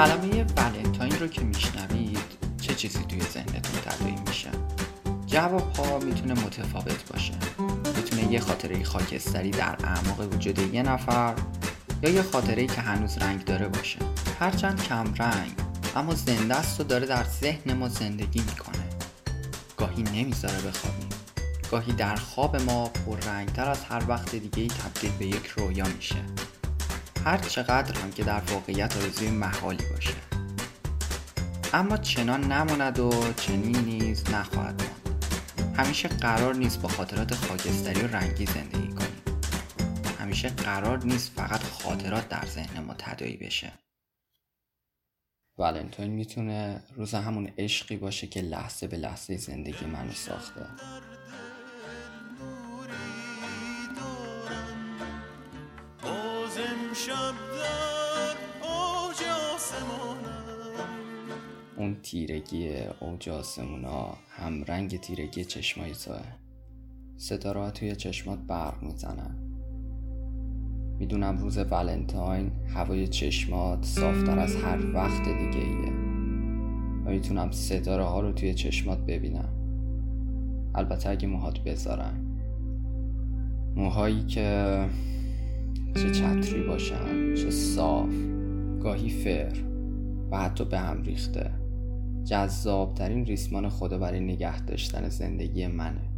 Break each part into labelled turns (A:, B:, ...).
A: کلمه ولنتاین رو که میشنوید چه چیزی توی ذهنتون تداعی میشه؟ جواب ها می‌تونه متفاوت باشه. می‌تونه یه خاطره خاکستری در اعماق وجود یه نفر یا یه خاطره که هنوز رنگ داره باشه. هرچند کم رنگ اما زنده است و داره در ذهن ما زندگی می‌کنه. گاهی نمی‌ذاره بخوابیم. گاهی در خواب ما پررنگتر از هر وقت دیگه ای تبدیل به یک رویا میشه. هر چقدر هم که در واقعیت آرزوی محالی باشه. اما چنان نماند و چنین نیز نخواهد ماند. همیشه قرار نیست با خاطرات خاکستری و رنگی زندگی کنیم. همیشه قرار نیست فقط خاطرات در ذهن ما تدایی بشه. ولنتاین می‌تونه روز همون عشقی باشه که لحظه به لحظه زندگی منو ساخته. اون تیرگی اوج آسمونا هم رنگ تیرگی چشمای توه. ستاره توی چشمات برق می‌زنن. می‌دونم روز ولنتاین هوای چشمات صافتر از هر وقت دیگه ایه. و می‌تونم ستاره ها رو توی چشمات ببینم. البته اگه موهات بذارن. موهایی که چه چتری باشن چه صاف گاهی فر و حتی به هم ریخته. جذابترین ریسمان خدا برای نگه داشتن زندگی منه.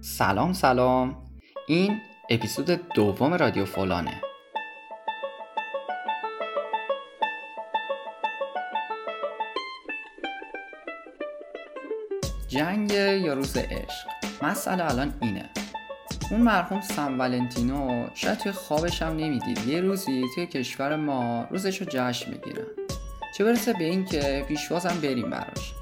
A: سلام سلام. این اپیزود دوم رادیو فولانه جنگ یا روز عشق؟ مسئله الان اینه. اون مرحوم سم ولنتینو شاید توی خوابش هم نمی‌دید. یه روزی توی کشور ما روزش رو جشن بگیرن چه برسه به این که پیشوازم بریم براش.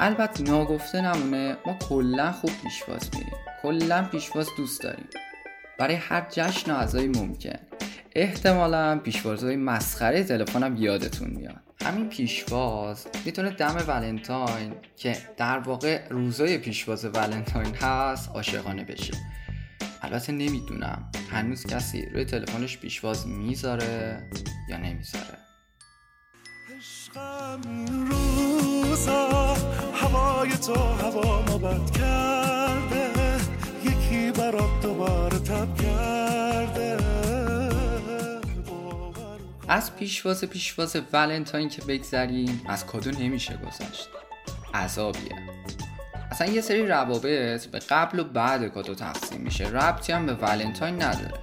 A: البته ناگفته نمونه ما کلا خوب پیشواز میریم. کلا پیشواز دوست داریم. برای هر جشن و ممکن. احتمالا پیشوازهای مسخره تلفنم یادتون میاد. همین پیشواز می‌تونه دم ولنتاین که در واقع روزای پیشواز ولنتاین هست عاشقانه بشه. البته نمی‌دونم هنوز کسی روی تلفنش پیشواز می‌ذاره یا نمی‌ذاره. هوای تو هوا بد از پیشواز پیشواز ولنتاین که بگذریم از کدو نمیشه گذشت. عذابیه. اصلا یه سری روابط به قبل و بعد کادو تقسیم میشه. ربطی هم به ولنتاین نداره.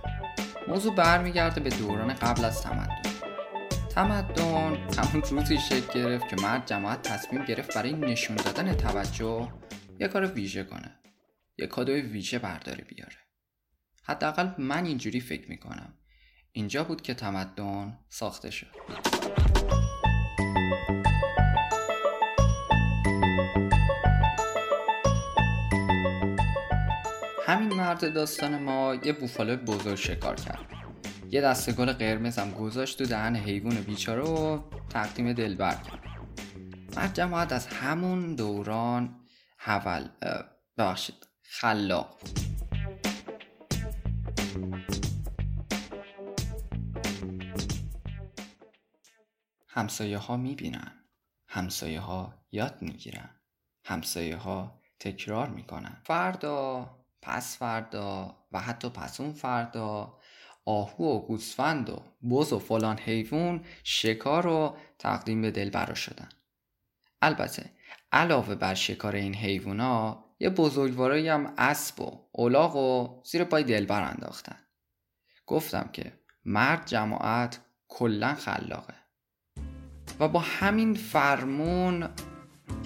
A: موضوع برمیگرده به دوران قبل از تمدن. تمدن همون روزی شکل گرفت که مرد جماعت تصمیم گرفت برای نشون دادن توجه یه کار ویژه کنه. یه کادوی ویژه برداره بیاره. حداقل من اینجوری فکر می‌کنم. اینجا بود که تمدن ساخته شد. همین مرد داستان ما یه بوفالو بزرگ شکار کرد. یه دسته گل قرمزم گذاشت تو دهن حیوان بیچاره و تقدیم دلبر کرد. مرد جماعت از همون دوران حول ببخشید خلاق. همسایه ها می‌بینن. همسایه ها یاد می‌گیرن. همسایه ها تکرار می‌کنن. فردا پس فردا و حتی پس اون فردا آهو و گوسفند و بز و فلان حیوان شکار و تقدیم به دلبرا شدن. البته علاوه بر شکار این حیوونا یه بزرگوارایی هم اسب و اولاغ و زیر پای دلبر انداختن. گفتم که مرد جماعت کلا خلاقه. و با همین فرمون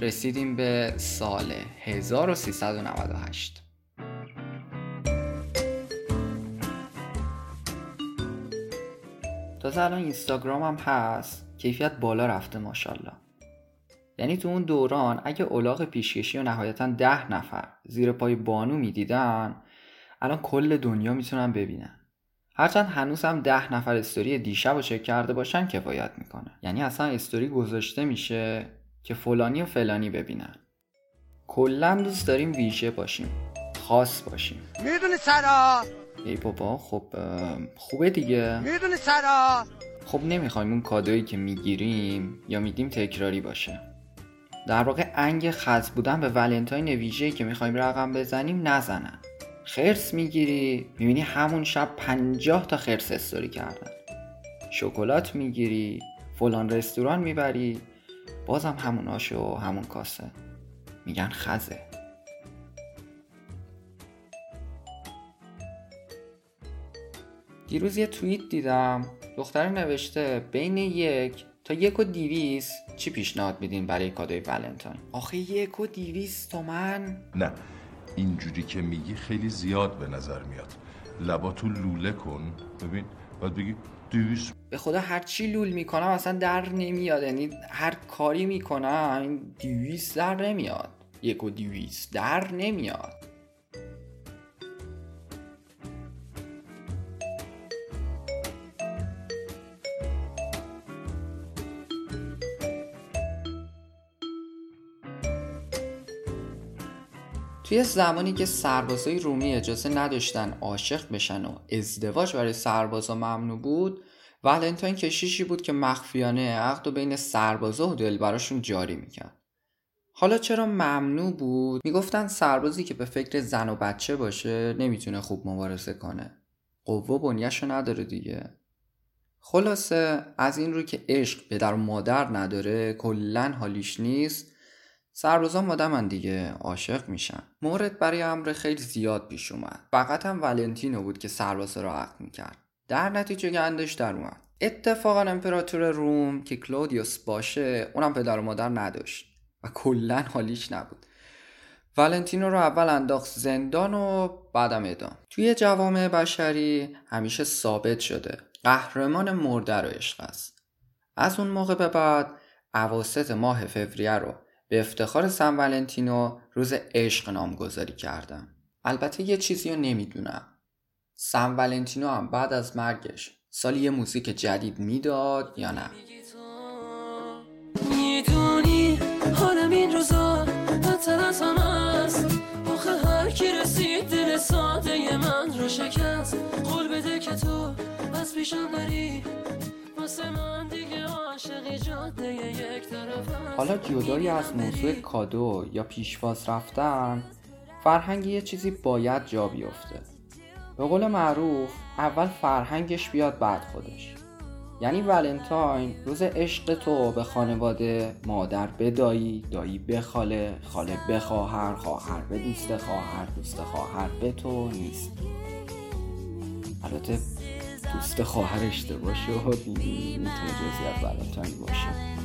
A: رسیدیم به سال 1398 تازه الان اینستاگرام هم هست. کیفیت بالا رفته ماشاءالله. یعنی تو اون دوران اگه اولاغ پیشکشی و نهایتا ده نفر زیر پای بانو می‌دیدن الان کل دنیا می‌تونن ببینن. هرچند هنوز هم ده نفر استوری دیشب رو چک کرده باشن کفایت می‌کنه یعنی اصلا استوری گذاشته میشه که فلانی و فلانی ببینن. کلا دوست داریم ویژه باشیم. خاص باشیم.
B: می‌دونی سرا؟
A: ای بابا خب خوبه دیگه.
B: می‌دونی سرا؟
A: خب نمی‌خوایم اون کادویی که می‌گیریم یا میدیم تکراری باشه. در واقع انگ خز بودن به ولنتاین ویژه‌ای که می‌خوایم رقم بزنیم نزنن. خرس می‌گیری. می‌بینی همون شب پنجاه تا خرس استوری کردن. شکلات می‌گیری. فلان رستوران می‌بری. بازم همون آش و همون کاسه. میگن خزه. دیروز یه توییت دیدم. دختره نوشته بین یک تا یک و دیویس چی پیشنهاد میدین برای کادوی ولنتاین؟ آخه یک و دیویس تومن؟
C: نه. اینجوری که میگی خیلی زیاد به نظر میاد. لباتو لوله کن. ببین باید بگی دیویس
A: به خدا هر چی لول می‌کنم اصلا در نمیاد. یعنی هر کاری می‌کنم این دیویس در نمیاد. یک و دیویس در نمیاد. توی زمانی که سربازای رومی اجازه نداشتن عاشق بشن و ازدواج برای سربازا ممنوع بود ولنتاین کشیشی بود که مخفیانه عقد و بین سربازا و دلبراشون جاری می‌کرد. حالا چرا ممنوع بود؟ می‌گفتن سربازی که به فکر زن و بچه باشه نمی‌تونه خوب مبارزه کنه. قوه بنیشو نداره دیگه. خلاصه از این رو که عشق پدر و مادر نداره کلا حالیش نیست. سربازان مادمن دیگه عاشق میشن. مورد برای امر خیلی زیاد پیش اومد. فقط هم ولنتینو بود که سربازا رو عقد می‌کرد. در نتیجه گندش در اومد. اتفاقا امپراتور روم که کلودیوس باشه اونم پدر و مادر نداشت. و کلا حالیش نبود. ولنتینو رو اول انداخت زندان و بعدم ادام توی جوامع بشری همیشه ثابت شده. قهرمان مرده رو عشق است. از اون موقع به بعد عواست ماه فوریه رو به افتخار سن ولنتینو روز عشق نامگذاری کردم. البته یه چیزی رو نمی‌دونم. سن ولنتینو هم بعد از مرگش سالی یه موزیک جدید می‌داد یا نه؟
D: می‌دونی حالم این روزا بدتر از هم است. آخه هر کی رسید دل ساده من رو شکست. قول بده که تو از پیشم بری. واسه من
A: حالا جدایی از موضوع کادو یا پیشواز رفتن فرهنگ یه چیزی باید جا بیفته. به قول معروف اول فرهنگش بیاد بعد خودش. یعنی ولنتاین روز عشق تو به خانواده مادر به دایی دایی به خاله خاله به خواهر خواهر به دوست خواهر دوست خواهر به تو نیست. البته دوست خواهر اشتباه شد می‌تونه از ولنتاین باشه.